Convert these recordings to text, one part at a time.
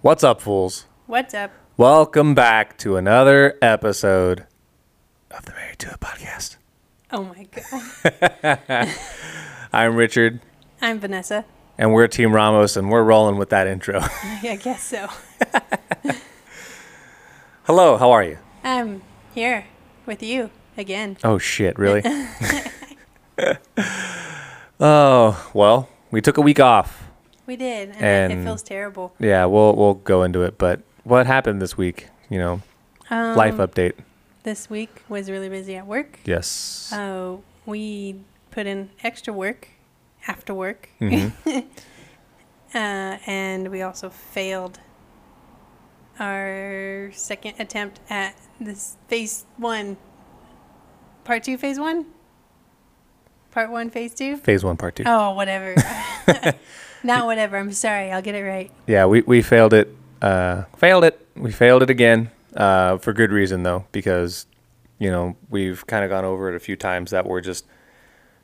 What's up, fools? What's up? Welcome back to another episode of the Married to It podcast. Oh my god. I'm Richard, I'm Vanessa. and we're Team Ramos, and we're rolling with that intro. I guess so. Hello, how are you? I'm here with you again. Oh, shit, really? oh, well, we took a week off. We did, and, it- it feels terrible. Yeah, we'll we'll go into it, but what happened this week? You know, Um, life update. This week was really busy at work. Yes. Uh, we put in extra work after work, Mhm. uh, and we also failed our second attempt at this phase one, part two, phase one, part one, phase two. Phase one, part two. Oh, whatever. Not whatever. I'm sorry. I'll get it right. Yeah, we, we failed it. Uh, failed it. We failed it again. Uh, for good reason though, because you know we've kind of gone over it a few times that we're just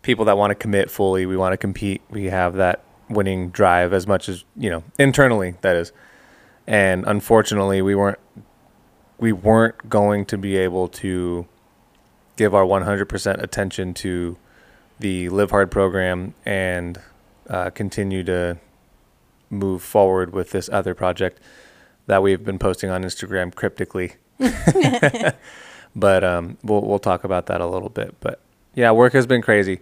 people that want to commit fully. We want to compete. We have that winning drive as much as you know internally. That is, and unfortunately, we weren't we weren't going to be able to give our 100% attention to the Live Hard program and uh, continue to move forward with this other project that we've been posting on Instagram cryptically. but um, we'll we'll talk about that a little bit. But yeah, work has been crazy.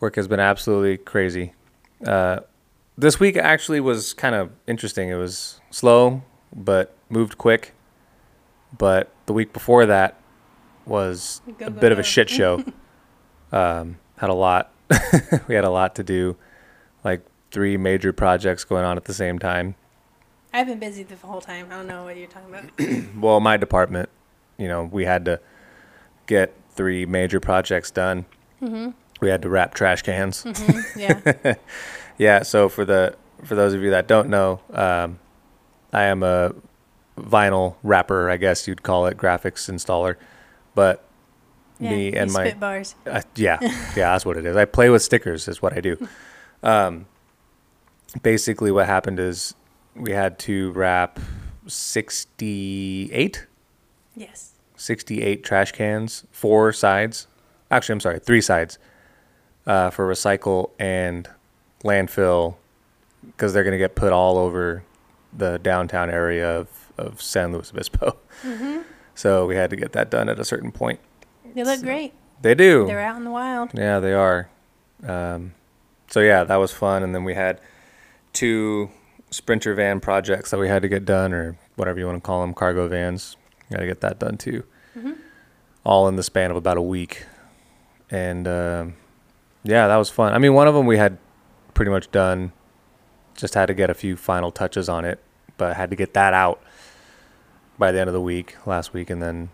Work has been absolutely crazy. Uh, this week actually was kind of interesting. It was slow, but moved quick. But the week before that was Go, a go, bit of a shit show. um, had a lot. we had a lot to do, like three major projects going on at the same time. I've been busy the whole time. I don't know what you're talking about. Well, my department, you know, we had to get three major projects done. Mm-hmm. We had to wrap trash cans. hmm Yeah. Yeah. So for the for those of you that don't know, um, I am a vinyl wrapper, I guess you'd call it, graphics installer. But yeah. me and my spit bars. Uh, yeah, yeah, that's what it is. I play with stickers, is what I do. Um, basically, what happened is we had to wrap 68, Yes. 68 trash cans, four sides. Actually, I'm sorry, three sides uh, for recycle and landfill because they're going to get put all over the downtown area of, of San Luis Obispo. hmm So we had to get that done at a certain point. They look So- great. They do. They're out in the wild. Yeah, they are. Um, so yeah, that was fun. And then we had two sprinter van projects that we had to get done, or whatever you want to call them, cargo vans. Got to get that done too. hmm All in the span of about a week. And um, yeah, that was fun. I mean, one of them we had pretty much done. Just had to get a few final touches on it, but had to get that out by the end of the week last week, and then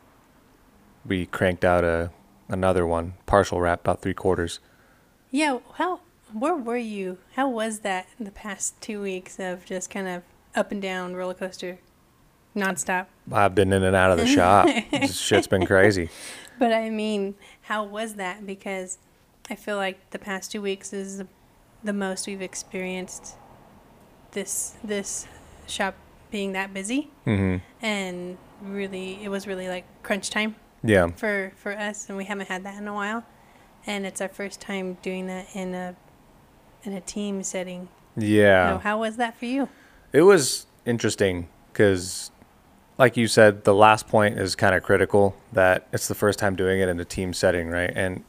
we cranked out a another one, partial wrap, about three quarters. Yeah. How? Where were you? How was that the past two weeks of just kind of up and down roller coaster, nonstop? I've been in and out of the shop. This shit's been crazy. But I mean, how was that? Because I feel like the past two weeks is the, most we've experienced this this shop being that busy, hmm and really, it was really like crunch time Yeah. for for us, and we haven't had that in a while, and it's our first time doing that in a in a team setting. Yeah. So how was that for you? It was interesting because, like you said, the last point is kind of critical that it's the first time doing it in a team setting, right? And,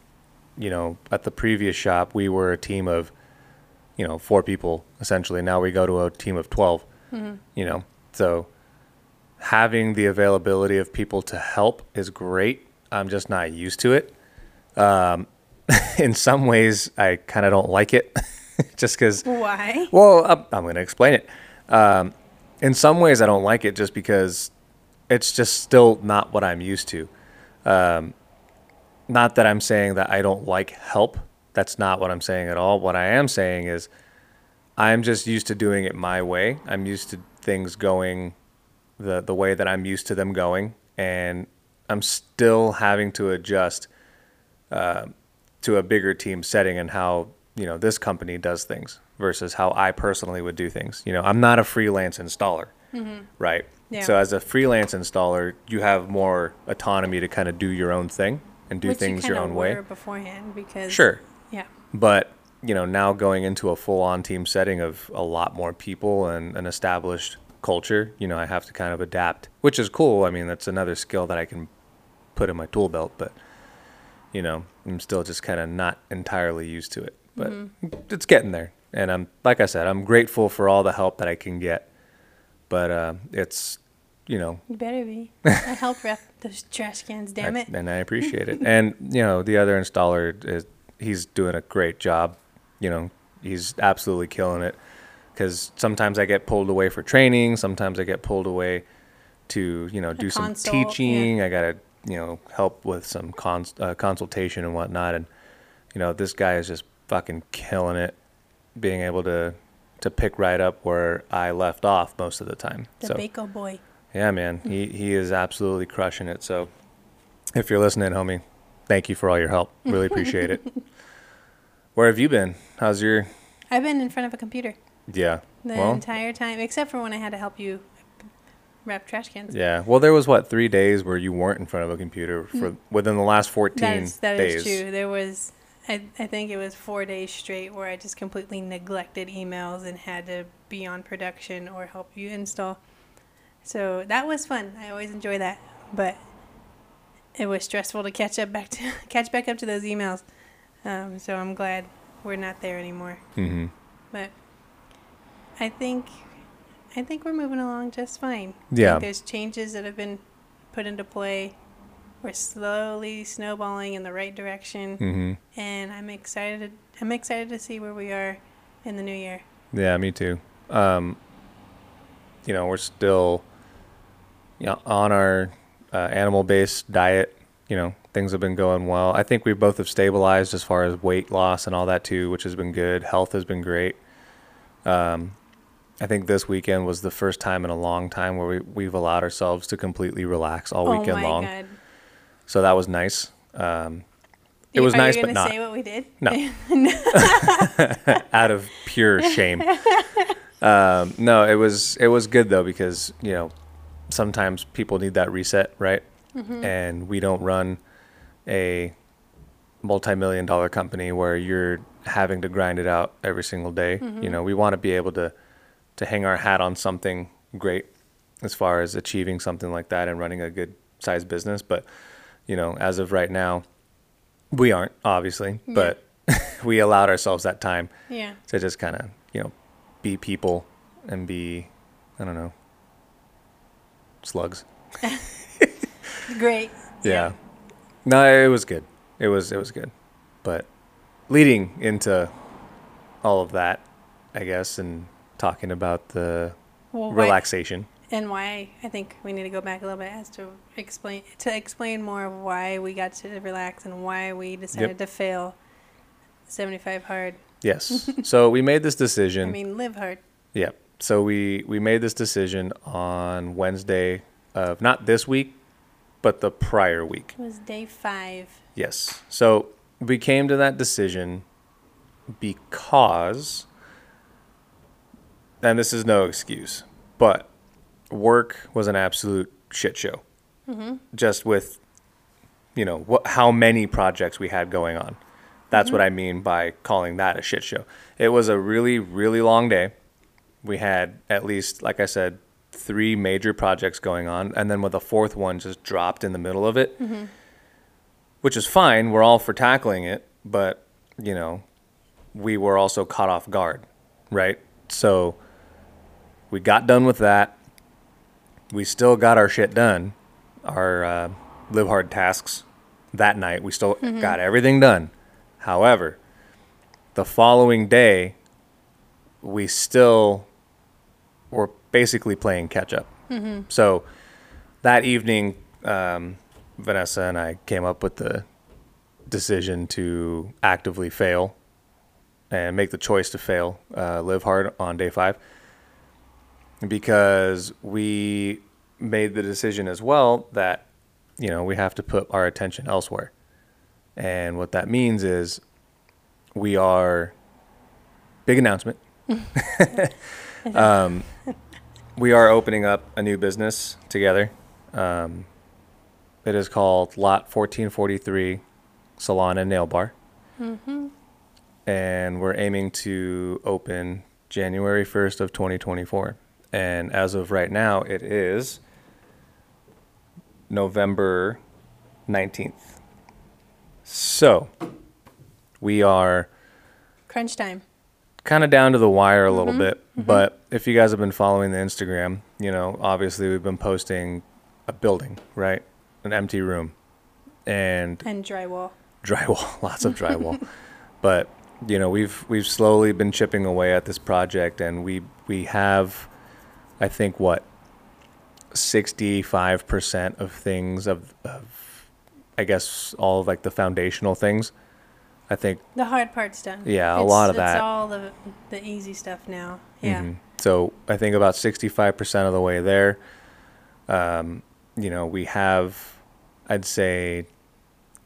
you know, at the previous shop, we were a team of, you know, four people essentially. Now we go to a team of 12, Mhm. you know. So having the availability of people to help is great. I'm just not used to it. Um, in some ways, I kind of don't like it just because Why? well, I'm, I'm going to explain it. Um, in some ways, I don't like it just because it's just still not what I'm used to. Um, not that I'm saying that I don't like help. That's not what I'm saying at all. What I am saying is I'm just used to doing it my way. I'm used to things going the the way that I'm used to them going, and I'm still having to adjust uh, to a bigger team setting and how you know this company does things versus how I personally would do things. You know, I'm not a freelance installer, mm-hmm. right? Yeah. So as a freelance installer, you have more autonomy to kind of do your own thing and do Which things you your own way. beforehand because Sure. yeah But you know, now going into a full-on team setting of a lot more people and an established culture, you know, I have to kind of adapt, which is cool. I mean, that's another skill that I can put in my tool belt, but you know, I'm still just kind of not entirely used to it. But it's getting there, and I'm like I said, I'm grateful for all the help that I can get. But uh, it's, you know, you better be. I helped wrap those trash cans. Damn I- it. and I appreciate it. And you know, the other installer is he's doing a great job. You know, he's absolutely killing it. Because sometimes I get pulled away for training. Sometimes I get pulled away to you know do some consult, yeah. teaching. I gotta you know help with some cons- uh, consultation and whatnot. And you know, this guy is just fucking killing it, being able to to pick right up where I left off most of the time. The so Baco boy. yeah, man, he he is absolutely crushing it. So, if you're listening, homie, thank you for all your help. Really appreciate it. Where have you been? How's your? I've been in front of a computer Yeah. the well, entire time, except for when I had to help you wrap trash cans. yeah. Well, there was what three days where you weren't in front of a computer for mm. within the last fourteen That is, that days. is true. There was, I, I think it was four days straight where I just completely neglected emails and had to be on production or help you install. So that was fun. I always enjoy that, but it was stressful to catch up back to catch back up to those emails. Um, so I'm glad we're not there anymore. Mm-hmm. But I think I think we're moving along just fine. Yeah. there's changes that have been put into play. We're slowly snowballing in the right direction, Mm-hmm. and I'm excited. I'm excited to see where we are in the new year. Yeah, me too. Um, you know, we're still you know, on our uh, animal-based diet. You know, things have been going well. I think we both have stabilized as far as weight loss and all that too, which has been good. Health has been great. Um, I think this weekend was the first time in a long time where we, we've allowed ourselves to completely relax all oh weekend my long. god! So that was nice. Um, it was are nice, but not say what we did? No. out of pure shame. um, no, it was it was good though because you know sometimes people need that reset, right? And we don't run a multi-million dollar company where you're having to grind it out every single day. You know, we want to be able to to hang our hat on something great as far as achieving something like that and running a good sized business, but you know, as of right now, we aren't obviously, but we allowed ourselves that time yeah. to just kind of you know be people and be I don't know slugs. Great. Yeah. No, it was good. It was it was good. But leading into all of that, I guess, and talking about the Well, relaxation. And why I think we need to go back a little bit as to explain to explain more of why we got to relax and why we decided to fail 75 hard. Yes. so we made this decision. I mean, live hard. Yeah. So we we made this decision on Wednesday of not this week, but the prior week. It was day five. Yes. So we came to that decision because, and this is no excuse, but work was an absolute shit show. Mm-hmm. Just with, you know, what, how many projects we had going on. That's what mm-hmm. I mean by calling that a shit show. It was a really, really long day. We had at least, like I said, three major projects going on, and then with a fourth one just dropped in the middle of it mm-hmm. which is fine. We're all for tackling it, but you know, we were also caught off guard, right? So we got done with that. We still got our shit done, our uh, live hard tasks that night. We still got everything done. However, the following day, we still were basically playing catch up. So that evening, um, Vanessa and I came up with the decision to actively fail and make the choice to fail, uh, live hard on day five, because we made the decision as well that you know we have to put our attention elsewhere, and what that means is we are big announcement. um, we are opening up a new business together. Um, it is called Lot 1443 Salon and Nail Bar. And we're aiming to open January 1st of 2024. And as of right now, it is November 19th. So we are Crunch time. kind of down to the wire a little mm-hmm. bit. Mm-hmm. But if you guys have been following the Instagram, you know, obviously we've been posting a building, right? An empty room and And drywall. drywall, lots of drywall. but you know, we've we've slowly been chipping away at this project, and we we have, I think, what sixty five percent of things of, of, I guess, all of like the foundational things. I think The hard part's done. Yeah, a It's- lot of it's that. all the the easy stuff now. Yeah. Mhm. So I think about 65% of the way there. Um, you know, we have, I'd say,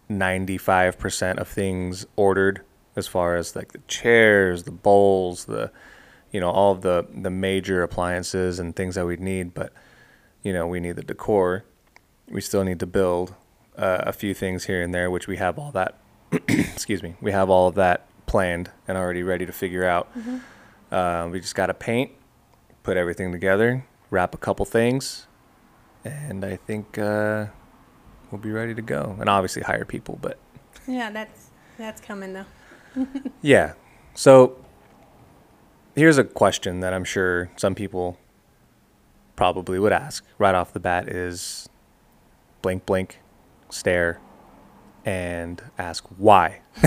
95% of things ordered as far as like the chairs, the bowls, the, you know, all of the, the major appliances and things that we'd need. But, you know, we need the decor. We still need to build uh, a few things here and there, which we have all that, excuse me, we have all of that planned and already ready to figure out. Uh, we just got to paint, put everything together, wrap a couple things, and I think uh, we'll be ready to go. And obviously hire people, but Yeah, that's that's coming though. yeah. So here's a question that I'm sure some people probably would ask right off the bat is blink, blink, stare, and ask why.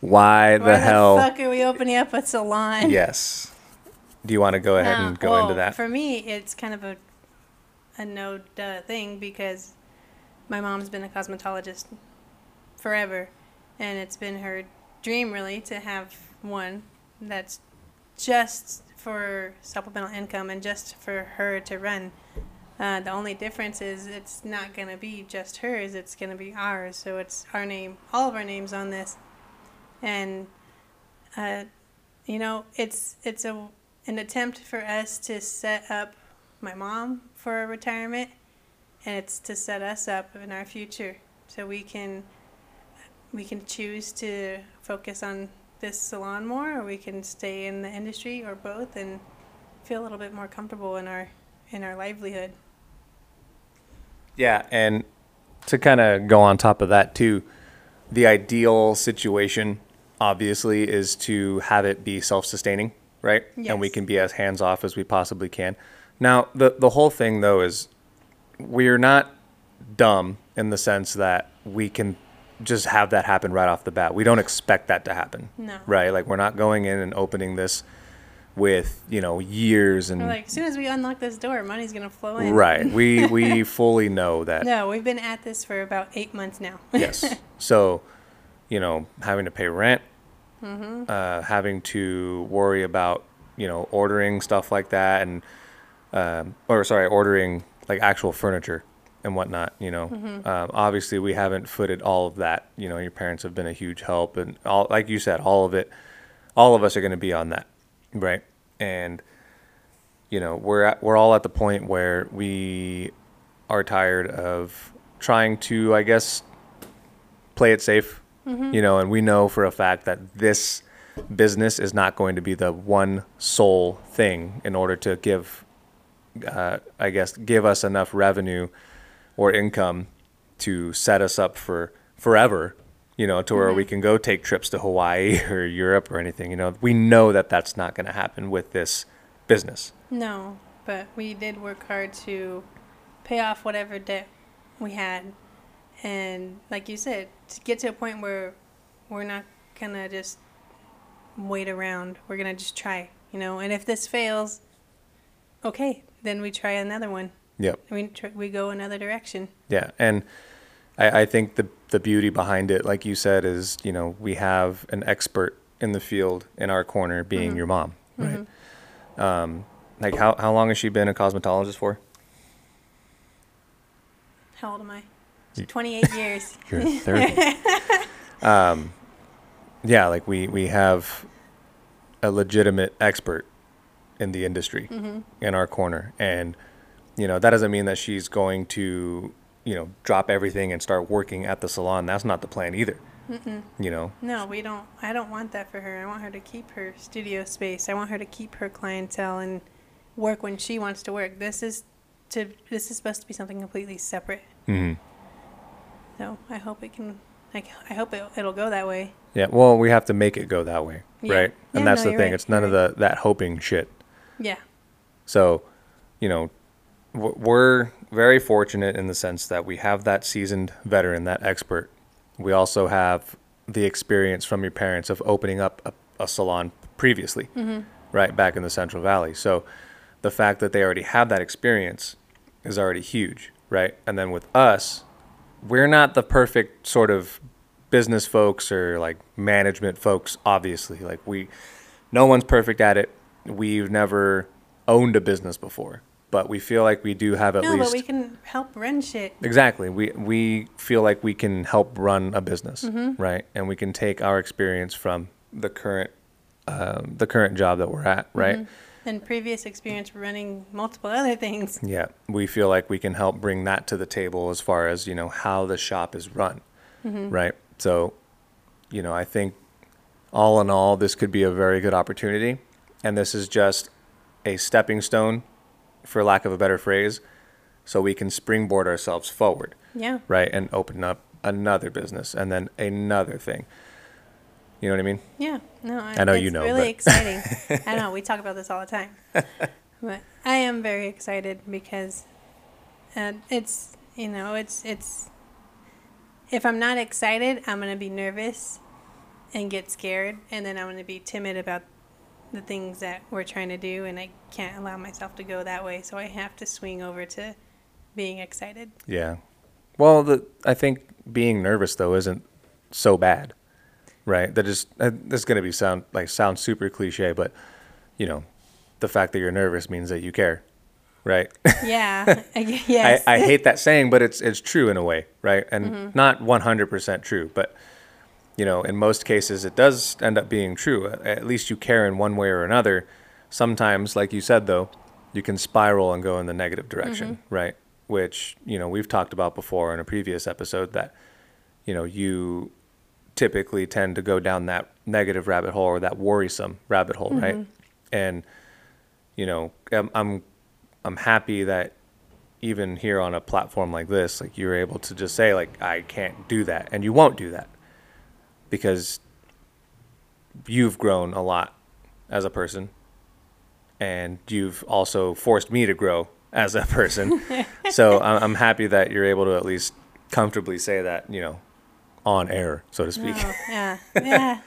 why the Why hell? the fuck are we opening up a salon? Yes. Do you want to go ahead Nah, and go well, into that? For me, it's kind of a a no duh thing because my mom's been a cosmetologist forever, and it's been her dream really to have one that's just for supplemental income and just for her to run. Uh, the only difference is it's not going to be just hers, it's going to be ours. So it's our name, all of our names on this. And, uh, you know, it's, it's a, an attempt for us to set up my mom for retirement and it's to set us up in our future so we can we can choose to focus on this salon more or we can stay in the industry or both and feel a little bit more comfortable in our in our livelihood Yeah, and to kind of go on top of that too, the ideal situation obviously is to have it be self-sustaining, right? And we can be as hands-off as we possibly can. Now, the the whole thing though is we're not dumb in the sense that we can just have that happen right off the bat. We don't expect that to happen. No. Right? Like we're not going in and opening this with, you know, years and We're like as soon as we unlock this door money's going to flow in right. We we fully know that no we've been at this for about eight months now yes. So, you know, having to pay rent, uh, having to worry about, you know, ordering stuff like that, and um, or sorry, ordering like actual furniture and whatnot. You know, um, obviously we haven't footed all of that. You know, your parents have been a huge help, and all like you said, all of it, all of us are going to be on that, right? And you know, we're at, we're all at the point where we are tired of trying to, I guess, play it safe, you know, and we know for a fact that this business is not going to be the one sole thing in order to give, uh, I guess, give us enough revenue or income to set us up for forever, you know, to where we mm-hmm. can go take trips to Hawaii or Europe or anything. You know, we know that that's not going to happen with this business. No, but we did work hard to pay off whatever debt we had. And like you said, to get to a point where we're not going to just wait around. We're going to just try, you know. And if this fails, okay, then we try another one. Yep. We tr- we go another direction. Yeah, and I, I think the the beauty behind it, like you said, is you know we have an expert in the field in our corner, being Mhm. your mom, right? Um, like how how long has she been a cosmetologist for? How old am I? 28 years. You're 30. um, yeah, like we we have a legitimate expert in the industry hmm in our corner, and you know that doesn't mean that she's going to you know drop everything and start working at the salon. That's not the plan either. Mm-mm. You know, No, we don't. I don't want that for her. I want her to keep her studio space. I want her to keep her clientele and work when she wants to work. This is to. This is supposed to be something completely separate. Mm-hmm. So I hope it can. I, I hope it, it'll go that way. yeah. Well, we have to make it go that way, Yeah. right? And Yeah, that's no, the thing. right, It's none you're of the that hoping shit. Yeah. So, you know, we're very fortunate in the sense that we have that seasoned veteran, that expert. We also have the experience from your parents of opening up a, a salon previously, hmm right back in the Central Valley. So, the fact that they already have that experience is already huge, right? And then with us, we're not the perfect sort of business folks or like management folks, obviously. Like, we, no one's perfect at it. We've never owned a business before, but we feel like we do have at No, least. but we can help run shit. Exactly. We we feel like we can help run a business, Mhm. right? And we can take our experience from the current um, the current job that we're at, right? Mhm. And previous experience running multiple other things. Yeah, we feel like we can help bring that to the table as far as you know how the shop is run, Mhm. right? So, you know, I think all in all, this could be a very good opportunity, and this is just a stepping stone, for lack of a better phrase, so we can springboard ourselves forward. Yeah. right? And open up another business and then another thing. You know what I mean? Yeah, no, I know it's you know, Really but- exciting. I know we talk about this all the time, but I am very excited because, uh, it's you know it's it's. If I'm not excited, I'm gonna be nervous, and get scared, and then I'm gonna be timid about the things that we're trying to do, and I can't allow myself to go that way. So I have to swing over to being excited. Yeah. Well, the I think being nervous though isn't so bad, right? That is uh, this is gonna be sound like sound super cliche, but you know, the fact that you're nervous means that you care, right? Yeah. I yes. I, I hate that saying, but it's it's true in a way, right? And not 100% true, but you know, in most cases, it does end up being true. At least you care in one way or another. Sometimes, like you said, though, you can spiral and go in the negative direction, mm-hmm. right? Which you know we've talked about before in a previous episode that you know you typically tend to go down that negative rabbit hole or that worrisome rabbit hole, right? Mm-hmm. And you know, I'm, I'm I'm happy that even here on a platform like this, like you're able to just say like I can't do that, and you won't do that because you've grown a lot as a person, and you've also forced me to grow as a person. so I'm, I'm happy that you're able to at least comfortably say that, you know, on air, so to speak. Oh, yeah. Yeah.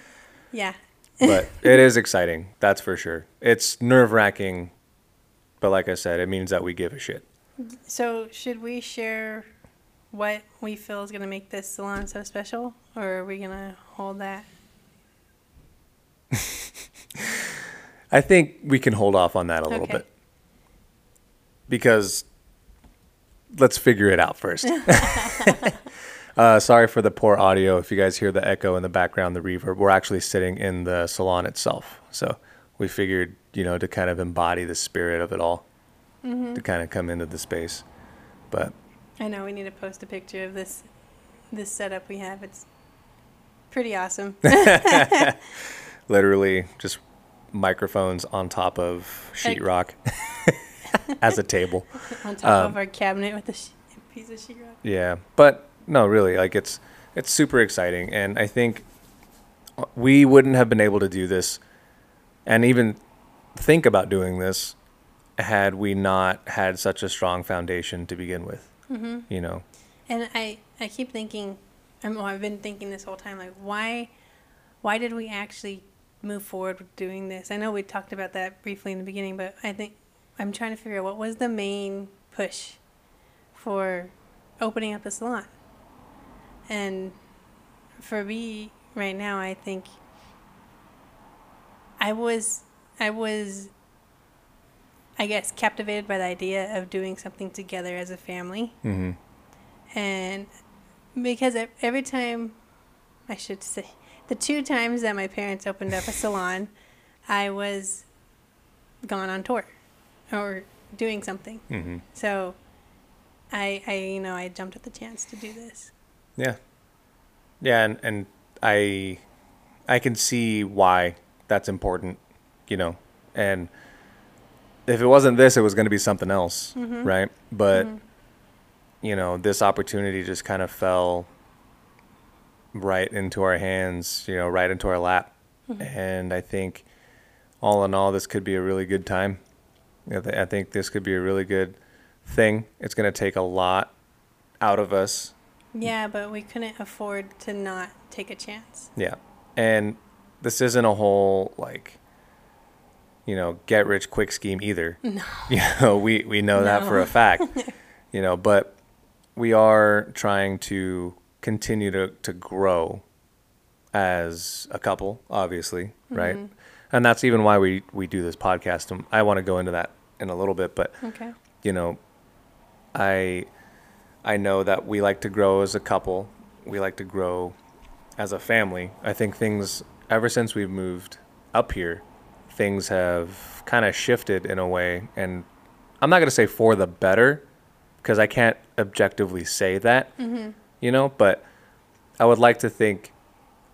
Yeah. but it is exciting, that's for sure. It's nerve wracking, but like I said, it means that we give a shit. So, should we share what we feel is going to make this salon so special, or are we going to hold that? I think we can hold off on that a little Okay. bit because let's figure it out first. uh, sorry for the poor audio. If you guys hear the echo in the background, the reverb, we're actually sitting in the salon itself. So we figured, you know, to kind of embody the spirit of it all, to kind of come into the space. But I know we need to post a picture of this this setup we have. It's pretty awesome. literally just microphones on top of sheetrock as a table. on top Um, of our cabinet with a sh- piece of sheetrock. Yeah, but no, really, like it's it's super exciting, and I think we wouldn't have been able to do this, and even think about doing this, had we not had such a strong foundation to begin with. hmm You know, And I, I keep thinking, I'm, well, I've been thinking this whole time, like, why, why did we actually move forward with doing this? I know we talked about that briefly in the beginning, but I think I'm trying to figure out what was the main push for opening up a salon. And for me right now, I think I was I was I guess captivated by the idea of doing something together as a family. Mm-hmm. And because every time I should say the two times that my parents opened up a salon, I was gone on tour or doing something. Mm-hmm. So I I you know, I jumped at the chance to do this. Yeah. Yeah, and, and I I can see why that's important, you know. And if it wasn't this, it was going to be something else, Mhm. right? But Mhm. You know, this opportunity just kind of fell right into our hands, you know, right into our lap. Mm-hmm. And I think all in all, this could be a really good time. I, I think this could be a really good thing. It's going to take a lot out of us Yeah, but we couldn't afford to not take a chance. Yeah. And this isn't a whole like you know, get rich quick scheme either. No. You know, we we know that for a fact. you know, but we are trying to continue to to grow as a couple, obviously, right? Mhm. And that's even why we we do this podcast. And I want to go into that in a little bit, but Okay. you know, I I know that we like to grow as a couple. We like to grow as a family. I think things ever since we've moved up here, things have kind of shifted in a way and I'm not going to say for the better because I can't objectively say that, Mm-hmm. you know, but I would like to think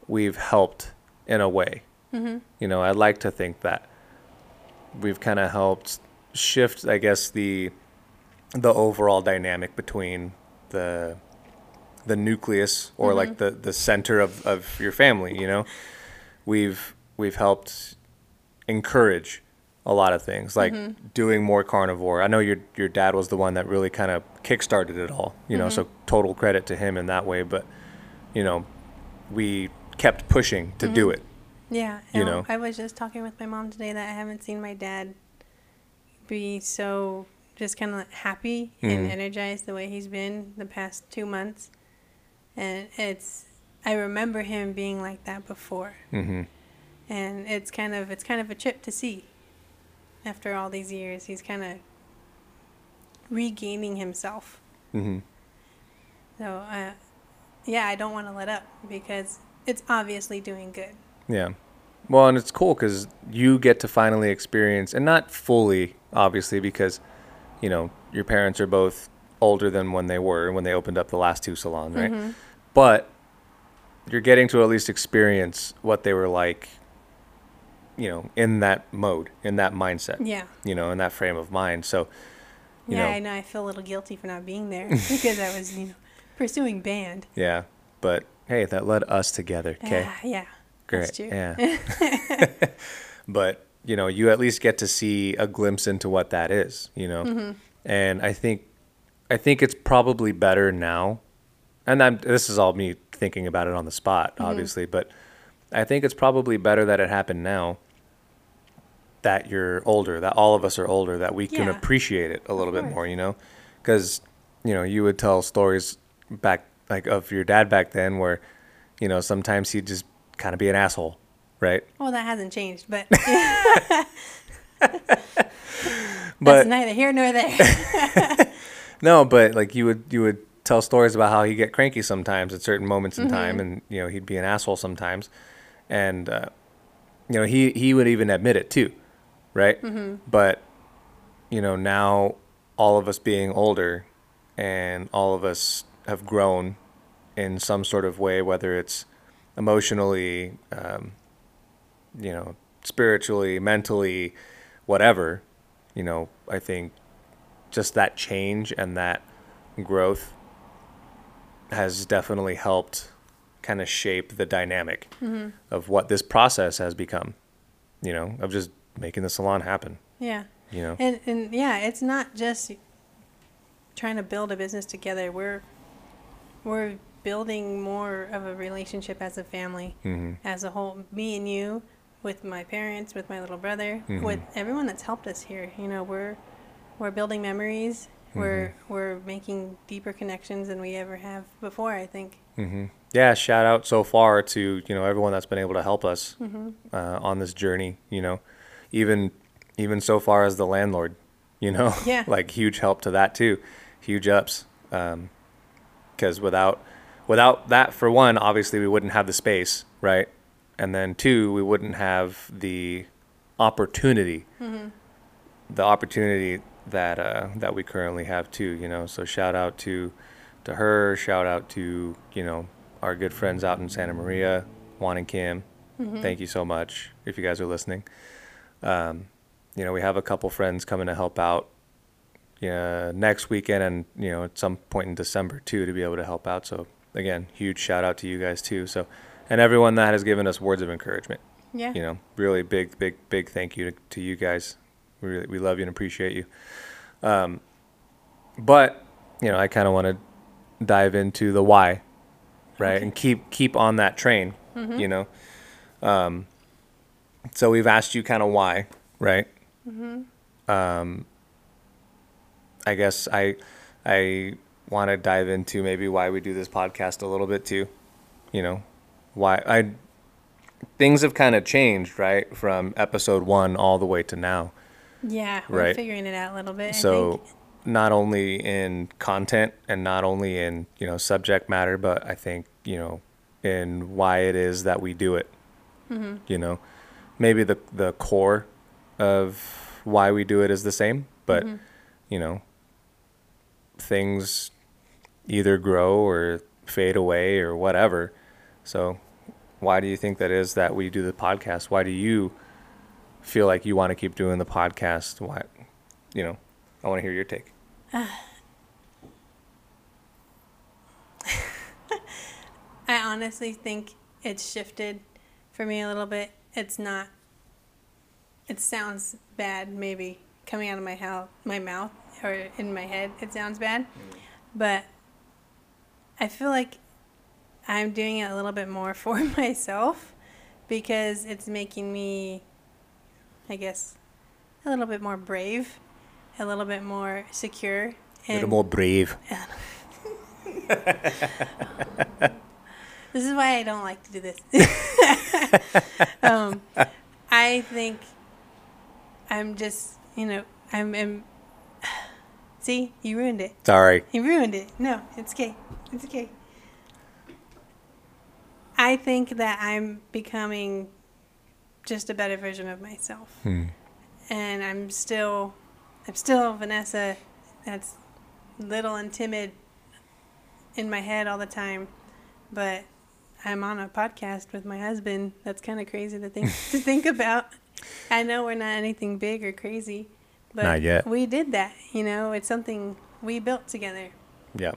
we've helped in a way. Mm-hmm. You know, I'd like to think that we've kind of helped shift, I guess, the the overall dynamic between the the nucleus or like the the center of of your family. You know, we've we've helped encourage a lot of things like doing more carnivore. I know your your dad was the one that really kind of kickstarted it all. You know, so total credit to him in that way. But you know, we kept pushing to do it. Yeah. You know. I was just talking with my mom today that I haven't seen my dad be so just kind of happy and Mhm. energized the way he's been the past two months. And it's, I remember him being like that before. hmm And it's kind of, it's kind of a trip to see. After all these years, he's kind of regaining himself. hmm So, uh, yeah, I don't want to let up because it's obviously doing good. Yeah. Well, and it's cool because you get to finally experience, and not fully, obviously, because, you know, your parents are both older than when they were when they opened up the last two salons, right? Mhm. But you're getting to at least experience what they were like, you know, in that mode, in that mindset, Yeah. you know, in that frame of mind. So, you yeah, know, I know. I feel a little guilty for not being there because I was, you know, pursuing band. yeah. But hey, that led us together. Okay. Ah, yeah. Great. Yeah. but you know, you at least get to see a glimpse into what that is. You know, Mm-hmm. and I think, I think it's probably better now. And I'm, this is all me thinking about it on the spot, Mm-hmm. obviously, but I think it's probably better that it happened now. That you're older, that all of us are older, that we can Yeah. appreciate it a little bit more. You know, because you know you would tell stories back like of your dad back then where you know sometimes he'd just kind of be an asshole right Well, that hasn't changed, but but that's neither here nor there. no but like you would you would tell stories about how he'd get cranky sometimes at certain moments in Mm-hmm. time and you know he'd be an asshole sometimes and uh, you know he he would even admit it too right Mm-hmm. but you know now all of us being older and all of us have grown in some sort of way whether it's emotionally um, you know spiritually mentally whatever you know i think just that change and that growth has definitely helped kind of shape the dynamic Mm-hmm. of what this process has become you know of just making the salon happen yeah. you know And, and yeah, it's not just trying to build a business together. We're, we're building more of a relationship as a family. hmm as a whole, me and you, with my parents, with my little brother, Mhm. with everyone that's helped us here. You know, we're we're building memories. We're we're making deeper connections than we ever have before. I think. yeah, shout out so far to you know everyone that's been able to help us uh, on this journey. You know, even even so far as the landlord. You know, Yeah. like huge help to that too, huge ups. Um, because without without that, for one, obviously we wouldn't have the space, right? And then two, we wouldn't have the opportunity, mm-hmm. the opportunity that uh, that we currently have too. You know, so shout out to to her. Shout out to you know our good friends out in Santa Maria, Juan and Kim. Mm-hmm. Thank you so much if you guys are listening. Um, you know, we have a couple friends coming to help out yeah, next weekend and you know at some point in December too to be able to help out. So again, huge shout out to you guys too. So and everyone that has given us words of encouragement. Yeah. You know, really big, big, big thank you to, to you guys. We really, we love you and appreciate you. Um, but you know, I kind of want to dive into the why, right, Okay. and keep keep on that train. You know, um, so we've asked you kind of why, right? Um, I guess I I want to dive into maybe why we do this podcast a little bit too. You know, why I things have kind of changed, right, from episode one all the way to now. Yeah, we're Right. figuring it out a little bit. I So think. not only in content and not only in you know subject matter, but I think you know in why it is that we do it. Mm-hmm. You know, maybe the the core of why we do it is the same, but Mm-hmm. you know things either grow or fade away or whatever. So why do you think that is that we do the podcast? Why do you feel like you want to keep doing the podcast? Why, you know, I want to hear your take. I honestly think it's shifted for me a little bit. It's not. It sounds bad, maybe coming out of my my mouth, or in my head. It sounds bad, mm. but I feel like I'm doing it a little bit more for myself because it's making me, I guess, a little bit more brave, a little bit more secure, a little more brave. This is why I don't like to do this. um, I think I'm just, you know, I'm, I'm. See, you ruined it. Sorry. You ruined it. No, it's okay. It's okay. I think that I'm becoming just a better version of myself, Hmm. and I'm still, I'm still Vanessa. That's little and timid in my head all the time, but I'm on a podcast with my husband. That's kind of crazy to think to think about. I know we're not anything big or crazy, but Not yet. we did that. You know, it's something we built together. Yeah,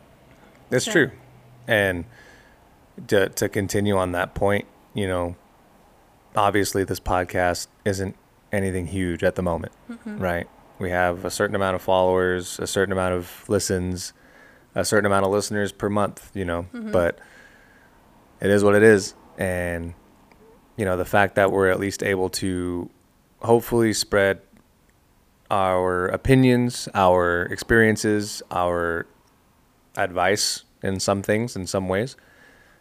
that's So- true. And to to continue on that point, you know, obviously this podcast isn't anything huge at the moment, right? We have a certain amount of followers, a certain amount of listens, a certain amount of listeners per month, you know, mm-hmm. but it is what it is. And, you know, the fact that we're at least able to hopefully spread our opinions, our experiences, our advice in some things, in some ways.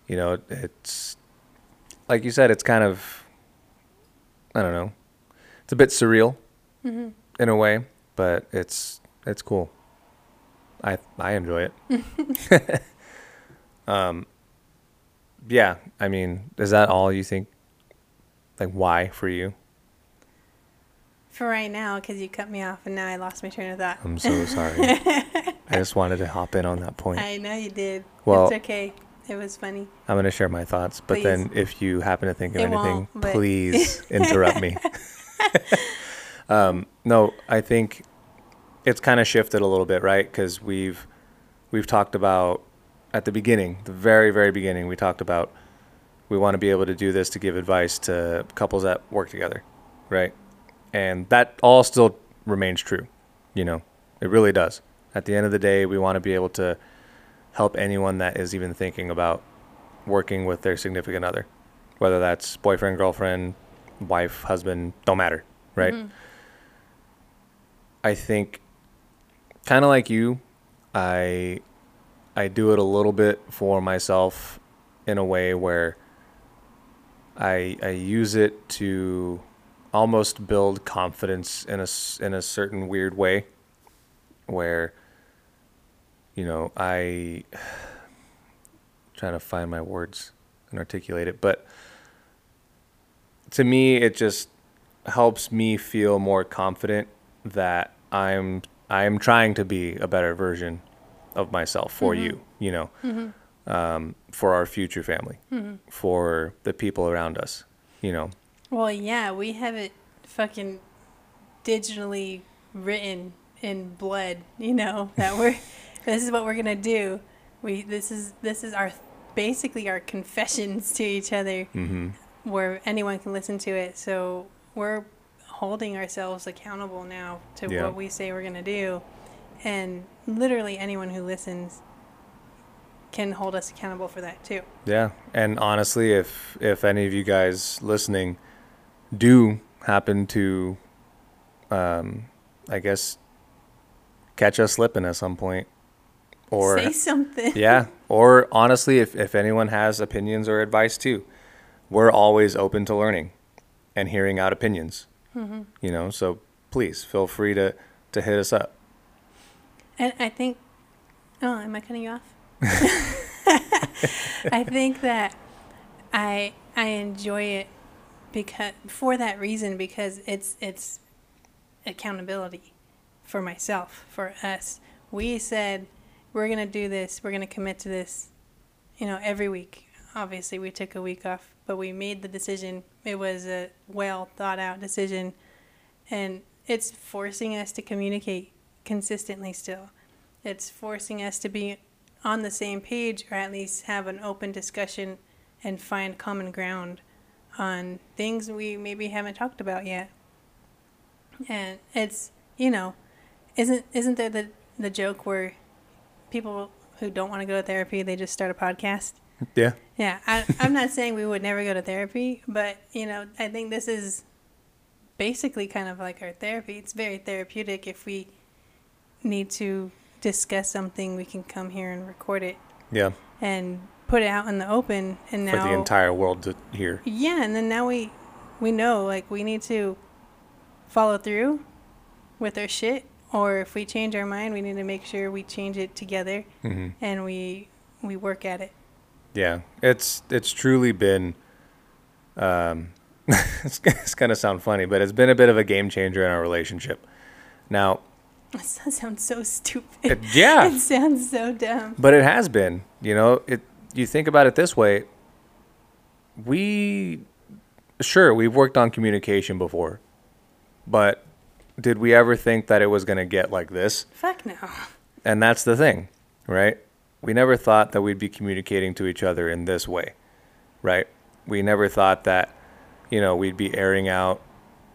You know, it's like you said, it's kind of, I don't know, it's a bit surreal in a way, but it's it's cool. I I enjoy it. um, yeah, I mean, is that all you think? Like, why for you? For right now, because you cut me off and now I lost my train of thought. I'm so sorry. I just wanted to hop in on that point. I know you did. Well- it's okay. It was funny. I'm going to share my thoughts, but Please. then if you happen to think of It anything, but- please interrupt me. um, no, I think it's kind of shifted a little bit, right? Because we've we've talked about at the beginning, the very very beginning, we talked about we want to be able to do this to give advice to couples that work together, right? And that all still remains true, you know. It really does. At the end of the day, we want to be able to help anyone that is even thinking about working with their significant other, whether that's boyfriend, girlfriend, wife, husband, don't matter, right? Mm-hmm. I think kind of like you, I I do it a little bit for myself in a way where I I use it to almost build confidence in a in a certain weird way where you know I trying to find my words and articulate it but to me it just helps me feel more confident that I'm I'm trying to be a better version of myself for you, you know, um, for our future family, for the people around us, you know. Well, yeah, we have it fucking digitally written in blood, you know, that we're this is what we're going to do. We this is this is our basically our confessions to each other Mm-hmm. where anyone can listen to it. So, we're holding ourselves accountable now to Yeah. what we say we're going to do. And literally anyone who listens can hold us accountable for that too. Yeah, and honestly, if if any of you guys listening do happen to, um, I guess, catch us slipping at some point, or say something. yeah, or honestly, if if anyone has opinions or advice too, we're always open to learning and hearing out opinions. You know, so please feel free to to hit us up. And I think, oh, am I cutting you off? I think that I I enjoy it because for that reason because it's it's accountability for myself for us. We said we're gonna do this. We're gonna commit to this. You know, every week. Obviously, we took a week off, but we made the decision. It was a well thought out decision, and it's forcing us to communicate consistently still. It's forcing us to be on the same page or at least have an open discussion and find common ground on things we maybe haven't talked about yet. And it's, you know, isn't isn't there the the joke where people who don't want to go to therapy, they just start a podcast? Yeah, Yeah, I, I'm not saying we would never go to therapy, but you know, I think this is basically kind of like our therapy. It's very therapeutic. If we need to discuss something, we can come here and record it yeah, and put it out in the open. And now for the entire world to hear. yeah, and then now we we know like we need to follow through with our shit, or if we change our mind, we need to make sure we change it together hmm and we we work at it. Yeah, it's it's truly been. Um, it's, it's gonna sound funny, but it's been a bit of a game changer in our relationship. Now, That sounds so stupid. it, yeah, It sounds so dumb. but it has been. You know, it. You think about it this way. We, sure, we've worked on communication before, but did we ever think that it was gonna get like this? Fuck no. And that's the thing, right? We never thought that we'd be communicating to each other in this way, right? We never thought that, you know, we'd be airing out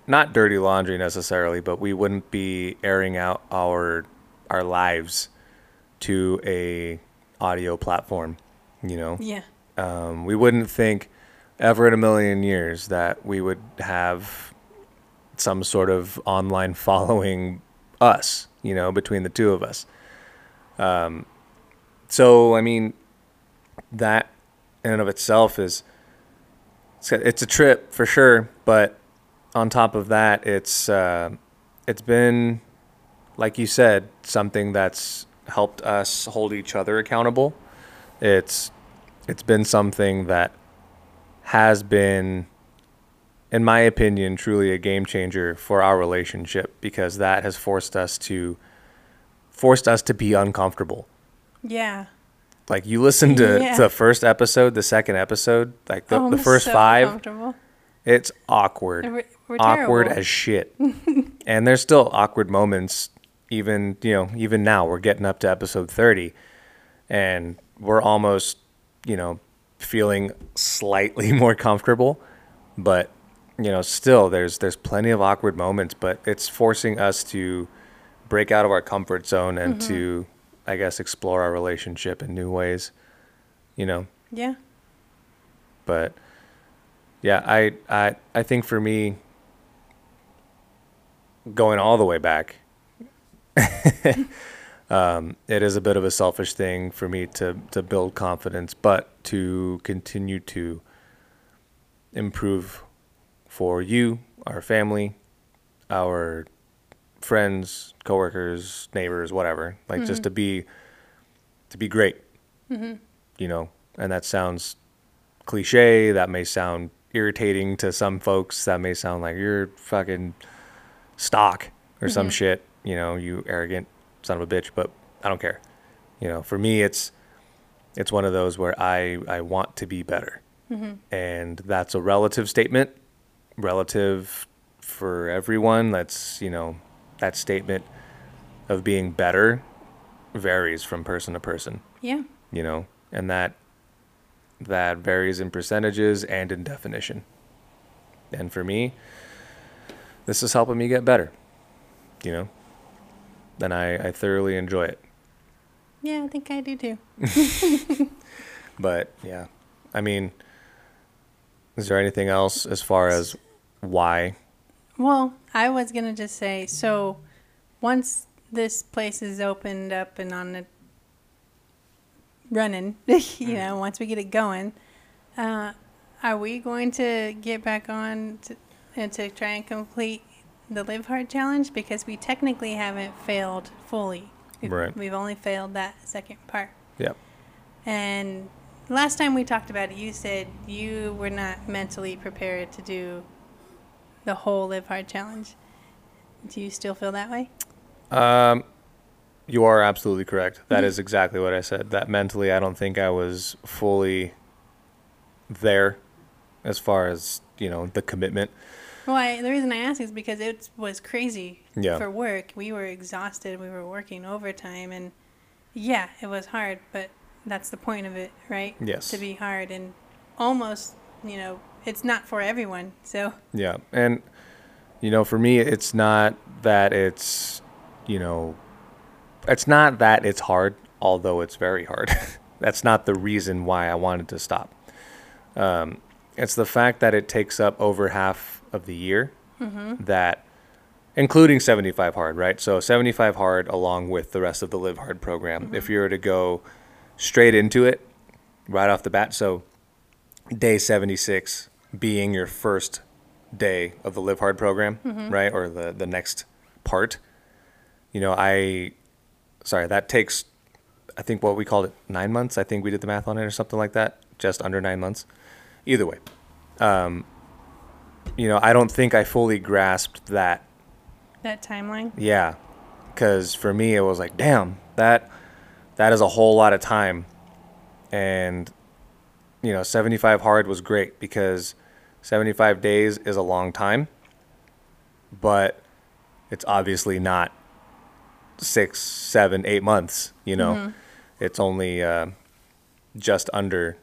not dirty laundry necessarily, but we wouldn't be airing out our our lives to a audio platform, you know. Yeah. Um, we wouldn't think ever in a million years that we would have some sort of online following us, you know, between the two of us. Um, so, I mean, that in and of itself is it's a, it's a trip for sure, but on top of that, it's uh, it's been like you said, something that's helped us hold each other accountable. It's it's been something that has been in my opinion truly a game changer for our relationship because that has forced us to forced us to be uncomfortable Yeah. like you listen to Yeah. the first episode the second episode like the, Oh, the first so five uncomfortable. It's awkward. We're, we're awkward as shit. And there's still awkward moments even you know even now. We're getting up to episode 30 and we're almost you know feeling slightly more comfortable. But you know still there's there's plenty of awkward moments but it's forcing us to break out of our comfort zone and to mm-hmm. i guess explore our relationship in new ways you know? Yeah. but yeah i i i think for me going all the way back um, it is a bit of a selfish thing for me to to build confidence but to continue to improve for you, our family, our friends, coworkers, neighbors, whatever. Like just to be to be great. You know, and that sounds cliche, that may sound irritating to some folks, that may sound like you're fucking stock or some mm-hmm. shit, you know, you arrogant son of a bitch, but I don't care. You know, for me it's it's one of those where I I want to be better. Mm-hmm. And that's a relative statement, relative for everyone. That's, you know, that statement of being better varies from person to person, Yeah. you know, and that that varies in percentages and in definition. And for me, this is helping me get better, you know, and I, I thoroughly enjoy it. Yeah, I think I do too. But yeah, I mean, is there anything else as far as why? Well, I was gonna just say so. Once this place is opened up and on the running, you know, once we get it going, uh, are we going to get back on to, and to try and complete the Live Hard challenge? Because we technically haven't failed fully. We've, Right. We've only failed that second part. Yep. And last time we talked about it, you said you were not mentally prepared to do the whole Live Hard challenge. Do you still feel that way? Um, you are absolutely correct. That mm-hmm. is exactly what I said. That mentally, I don't think I was fully there as far as, you know, the commitment. Well, I, the reason I ask is because it was crazy Yeah. for work. We were exhausted. We were working overtime, and yeah, it was hard. But that's the point of it, right? Yes. To be hard and almost, you know, it's not for everyone. So Yeah. And, you know, for me, it's not that it's, you know, it's not that it's hard, although it's very hard. That's not the reason why I wanted to stop. Um, it's the fact that it takes up over half of the year mm-hmm. that, including 75 hard, right? So 75 hard along with the rest of the live hard program. If mm-hmm. you were to go straight into it right off the bat, so day 76 being your first day of the live hard program mm-hmm. right or the the next part you know i sorry that takes i think what we called it nine months. I think we did the math on it or something like that. Just under nine months. Either way um you know i don't think i fully grasped that. That timeline. yeah, because for me it was like, damn, that that is a whole lot of time, and you know, seventy five hard was great because seventy five days is a long time, but it's obviously not six, seven, eight months. You know, it's only uh, just under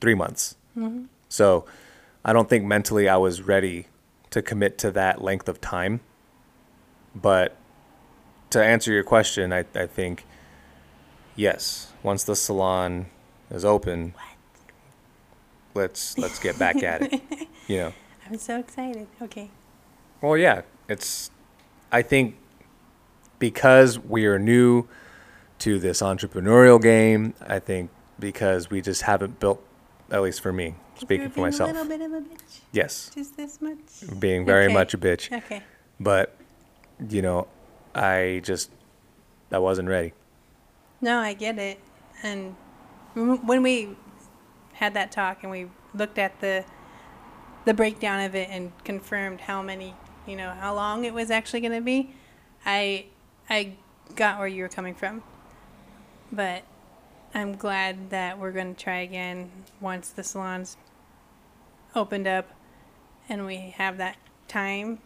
three months. So I don't think mentally I was ready to commit to that length of time. But to answer your question, I, I think yes. Once the salon is open, let's let's get back at it. You know. I'm so excited. Okay. Well, yeah, it's. I think because we are new to this entrepreneurial game, I think because we just haven't built, at least for me, speaking for myself. A little bit of a bitch. Yes, Just this much. being very Okay. much a bitch, Okay. but you know, I just I wasn't ready. No, I get it. And when we had that talk and we looked at the the breakdown of it and confirmed how many, you know, how long it was actually going to be, I I got where you were coming from. But I'm glad that we're going to try again once the salon's opened up and we have that time.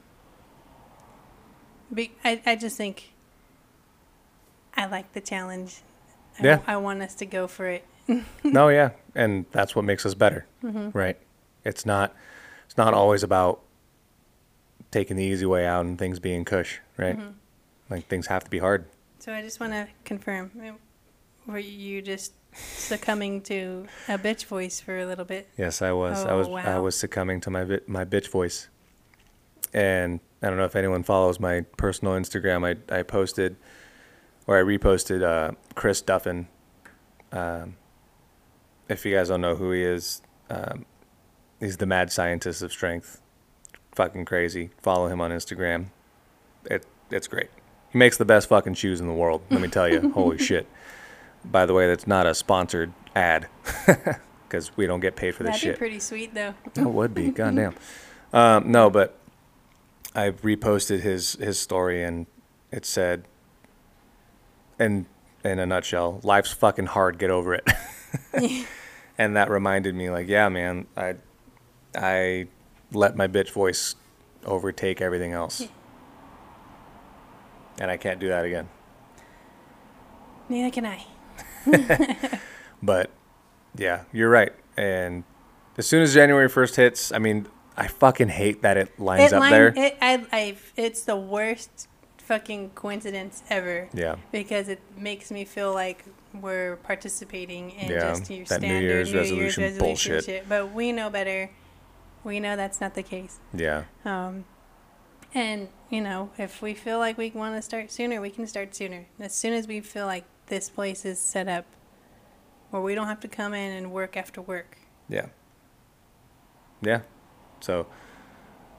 Be- I, I just think I like the challenge. I, Yeah. I want us to go for it. no, yeah, and that's what makes us better, mm-hmm. right? It's not it's not always about taking the easy way out and things being cush, right? Mm-hmm. Like things have to be hard. So I just want to confirm uh, were you just succumbing to a bitch voice for a little bit? Yes, I was. I Oh, was. I was succumbing to my my bitch voice. And I don't know if anyone follows my personal Instagram. I I posted, or I reposted uh, Chris Duffin, um, if you guys don't know who he is, um, he's the mad scientist of strength. Fucking crazy. Follow him on Instagram. It it's great. He makes the best fucking shoes in the world. Let me tell you. Holy shit. By the way, that's not a sponsored ad because we don't get paid for this That'd shit. be pretty sweet though. That would be. Goddamn. Um, no, but I reposted his his story and it said, in in a nutshell, life's fucking hard. Get over it. and that reminded me, like, yeah, man, I I let my bitch voice overtake everything else, and I can't do that again. Neither can I. But yeah, you're right. And as soon as January first hits, I mean, I fucking hate that it lines it up line- there. It, I, I, it's the worst fucking coincidence ever. yeah. Because it makes me feel like we're participating in Yeah, just your that New standard Year's New resolution Year's resolution bullshit. shit. But we know better. We know that's not the case. Yeah. Um, and you know, if we feel like we want to start sooner, we can start sooner. As soon as we feel like this place is set up, where we don't have to come in and work after work. Yeah. Yeah. So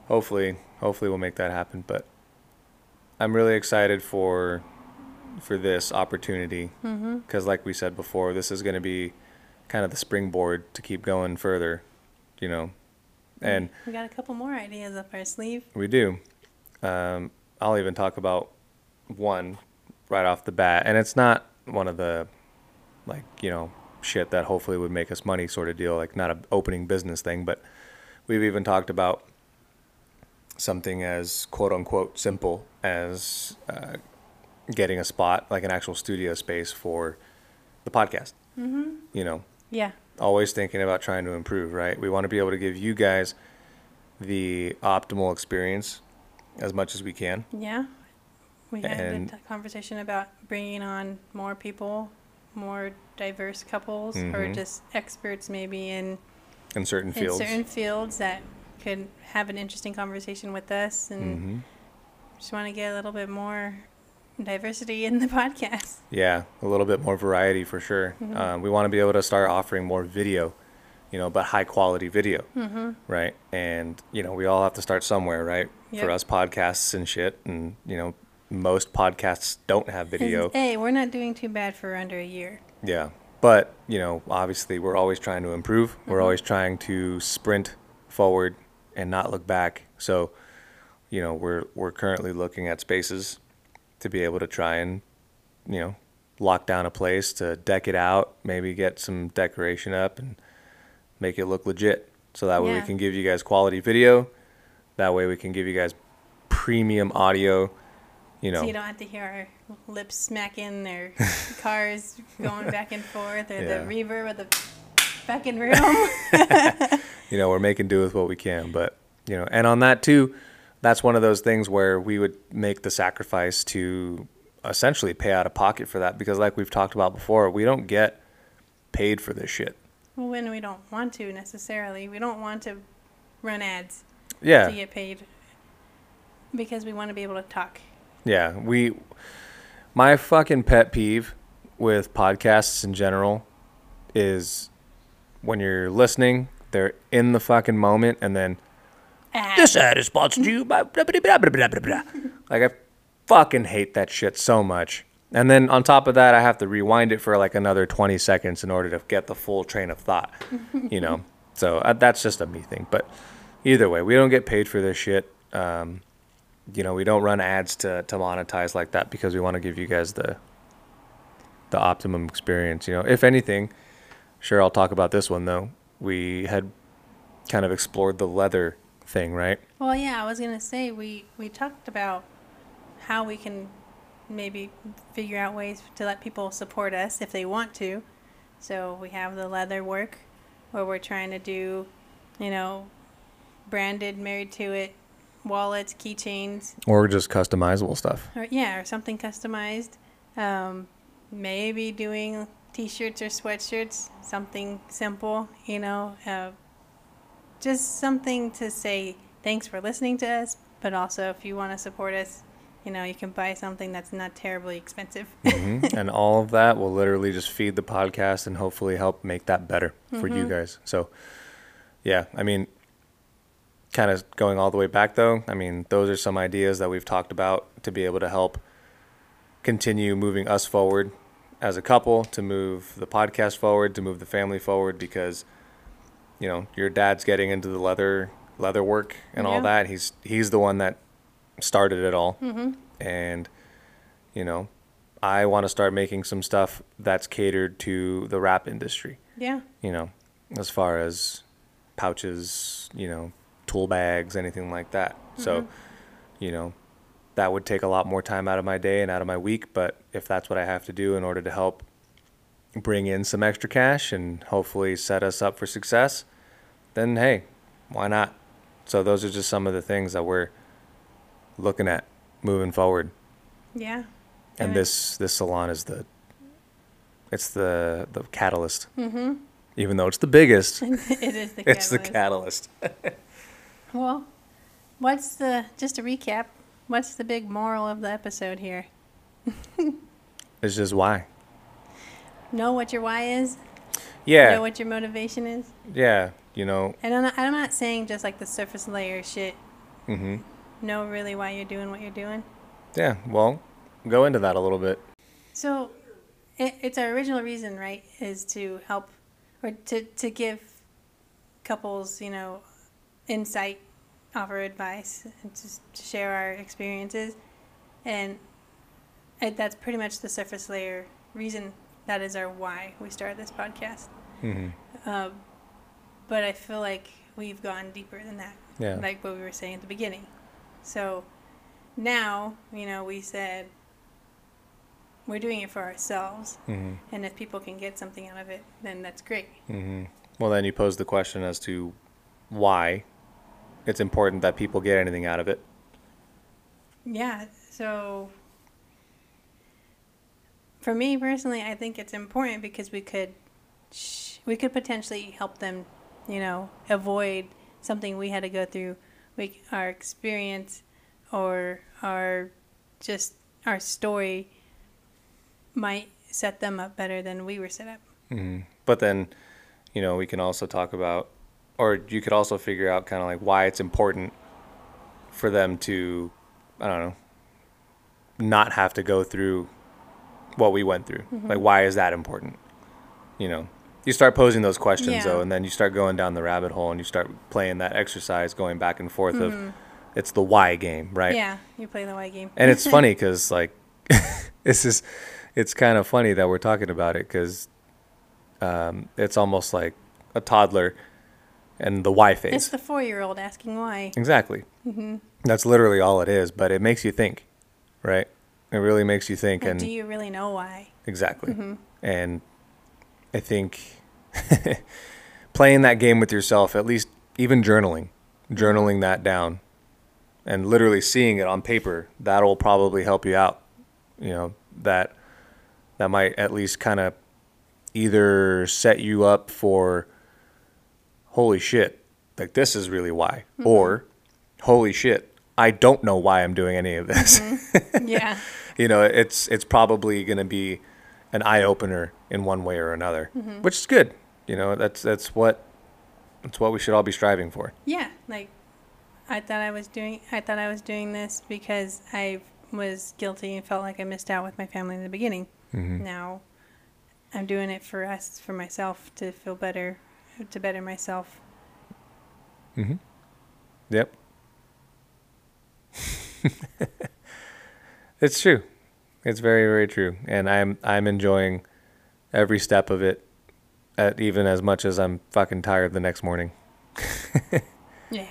hopefully, hopefully we'll make that happen. But I'm really excited for for this opportunity Mm-hmm. because, like we said before, this is going to be kind of the springboard to keep going further. You know, and we got a couple more ideas up our sleeve. we do. Um, I'll even talk about one right off the bat, and it's not one of the like you know shit that hopefully would make us money sort of deal, like not an opening business thing, but we've even talked about something as quote unquote simple as uh, getting a spot, like an actual studio space for the podcast. Mm-hmm. You know, Yeah. always thinking about trying to improve, right? We want to be able to give you guys the optimal experience as much as we can. Yeah. We had a And- t- conversation about bringing on more people, more diverse couples, or Mhm. just experts maybe in, in certain in fields. certain fields that could have an interesting conversation with us and hmm just want to get a little bit more diversity in the podcast. Yeah, a little bit more variety for sure. Mhm. Um, we want to be able to start offering more video, you know, but high quality video, Mm-hmm. right? And you know, we all have to start somewhere, right? For us podcasts and shit, and you know, most podcasts don't have video. Hey, we're not doing too bad for under a year. Yeah. But, you know, obviously we're always trying to improve. We're Mhm. always trying to sprint forward and not look back. So, you know, we're we're currently looking at spaces to be able to try and, you know, lock down a place to deck it out, maybe get some decoration up and make it look legit. So that way we can give you guys quality video. That way we can give you guys premium audio, you know. So you don't have to hear our lips smacking or cars going back and forth or Yeah. the reverb of the fucking room. you know, we're making do with what we can. But, you know, and on that too, that's one of those things where we would make the sacrifice to essentially pay out of pocket for that because, like we've talked about before, we don't get paid for this shit. well, when we don't want to necessarily, we don't want to run ads to Yeah. get paid because we want to be able to talk. Yeah. We, my fucking pet peeve with podcasts in general is when you're listening, they're in the fucking moment and then Ad. This ad is sponsored to you by blah, blah, blah, blah, blah, blah, blah. Like, I fucking hate that shit so much. And then on top of that, I have to rewind it for like another 20 seconds in order to get the full train of thought, you know? So uh, that's just a me thing. But either way, we don't get paid for this shit. Um, you know, we don't run ads to, to monetize like that because we want to give you guys the the optimum experience. You know, if anything, sure, I'll talk about this one though. We had kind of explored the leather thing, right? Well, yeah, I was gonna say we we talked about how we can maybe figure out ways to let people support us if they want to. So we have the leather work, where we're trying to do, you know, branded, married to it, wallets, keychains, Or just customizable stuff. or yeah, or something customized. Um, maybe doing t-shirts or sweatshirts, something simple, you know, uh, just something to say thanks for listening to us, but also if you want to support us, you know, you can buy something that's not terribly expensive. hmm and all of that will literally just feed the podcast and hopefully help make that better for you guys. So, yeah, I mean, kind of going all the way back though, I mean, those are some ideas that we've talked about to be able to help continue moving us forward as a couple, to move the podcast forward, to move the family forward because you know, your dad's getting into the leather leather work and all that. He's he's the one that started it all. hmm and you know i want to start making some stuff that's catered to the wrap industry Yeah. you know as far as pouches you know tool bags anything like that so you know that would take a lot more time out of my day and out of my week but if that's what i have to do in order to help bring in some extra cash and hopefully set us up for success then hey why not so those are just some of the things that we're looking at moving forward Yeah. and this this salon is the it's the the catalyst Mhm. even though it's the biggest it is the it's the catalyst. Well, what's the just to recap? What's the big moral of the episode here? it's just why Know what your why is. yeah Know what your motivation is. yeah you know And I'm not, I'm not saying just like the surface layer shit. Mm hmm Know really why you're doing what you're doing. yeah well go into that a little bit So, it, it's our original reason, right? Is to help or to to give couples, you know, insight, offer advice, and just share our experiences, and it, that's pretty much the surface layer reason. That is our why we started this podcast. hmm Um, but I feel like we've gone deeper than that. yeah like what we were saying at the beginning. So now, you know, we said we're doing it for ourselves, hmm and if people can get something out of it, then that's great. hmm well then you pose the question as to why it's important that people get anything out of it Yeah. So for me personally, I think it's important because we could we could potentially help them, you know, avoid something we had to go through. We our experience or our just our story might set them up better than we were set up. hmm But then, you know, we can also talk about, or you could also figure out kind of like why it's important for them to, I don't know, not have to go through what we went through. Like, why is that important? You know, you start posing those questions Yeah. though, and then you start going down the rabbit hole and you start playing that exercise, going back and forth of it's the why game, right? Yeah, you play the white game. And it's funny because like this is it's kind of funny that we're talking about it because um, it's almost like a toddler and the why face. It's the four-year-old asking why. exactly. hmm That's literally all it is, but it makes you think, right? It really makes you think, Like, and do you really know why? exactly. hmm And I think playing that game with yourself, at least even journaling, journaling that down and literally seeing it on paper, that'll probably help you out. You know, that that might at least kind of either set you up for holy shit, like this is really why, mm-hmm. or holy shit, I don't know why I'm doing any of this mm-hmm. yeah. you know, it's it's probably going to be an eye opener in one way or another, mm-hmm. which is good. You know, that's that's what that's what we should all be striving for. Yeah, like I thought I was doing I thought I was doing this because I was guilty and felt like I missed out with my family in the beginning. Mm-hmm. Now I'm doing it for us, for myself to feel better, to better myself. Mm-hmm. Yep. it's true. It's very very true, and I'm I'm enjoying every step of it, at even as much as I'm fucking tired the next morning. Yeah.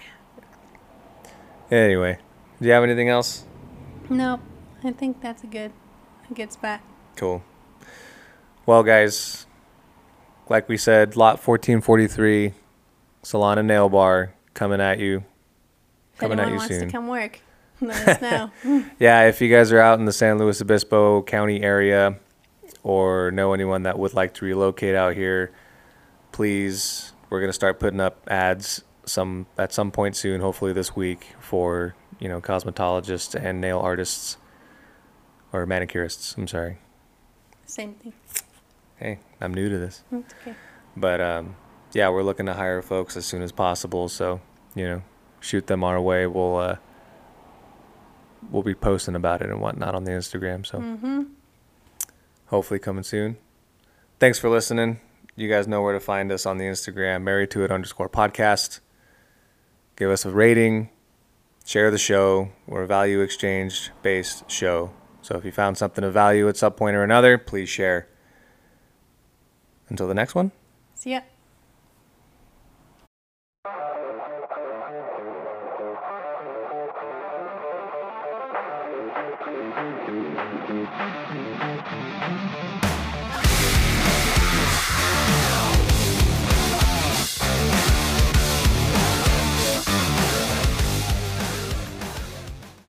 Anyway, do you have anything else? Nope. I think that's a good a good spot. Cool. Well, guys, like we said, lot 1443, Salon and Nail Bar coming at you. If Coming at anyone you wants soon. to come work, let us know. Yeah, if you guys are out in the San Luis Obispo County area or know anyone that would like to relocate out here, please, we're going to start putting up ads some at some point soon, hopefully this week, for you know, cosmetologists and nail artists or manicurists. I'm sorry. Same thing. Hey, I'm new to this. It's okay. But um, yeah, we're looking to hire folks as soon as possible. So you know, shoot them our way. We'll uh, we'll be posting about it and whatnot on the Instagram. So Mm-hmm. hopefully coming soon. Thanks for listening. You guys know where to find us on the Instagram, married to it underscore podcast. Give us a rating, share the show. We're a value exchange based show. So if you found something of value at some point or another, please share. Until the next one. See ya.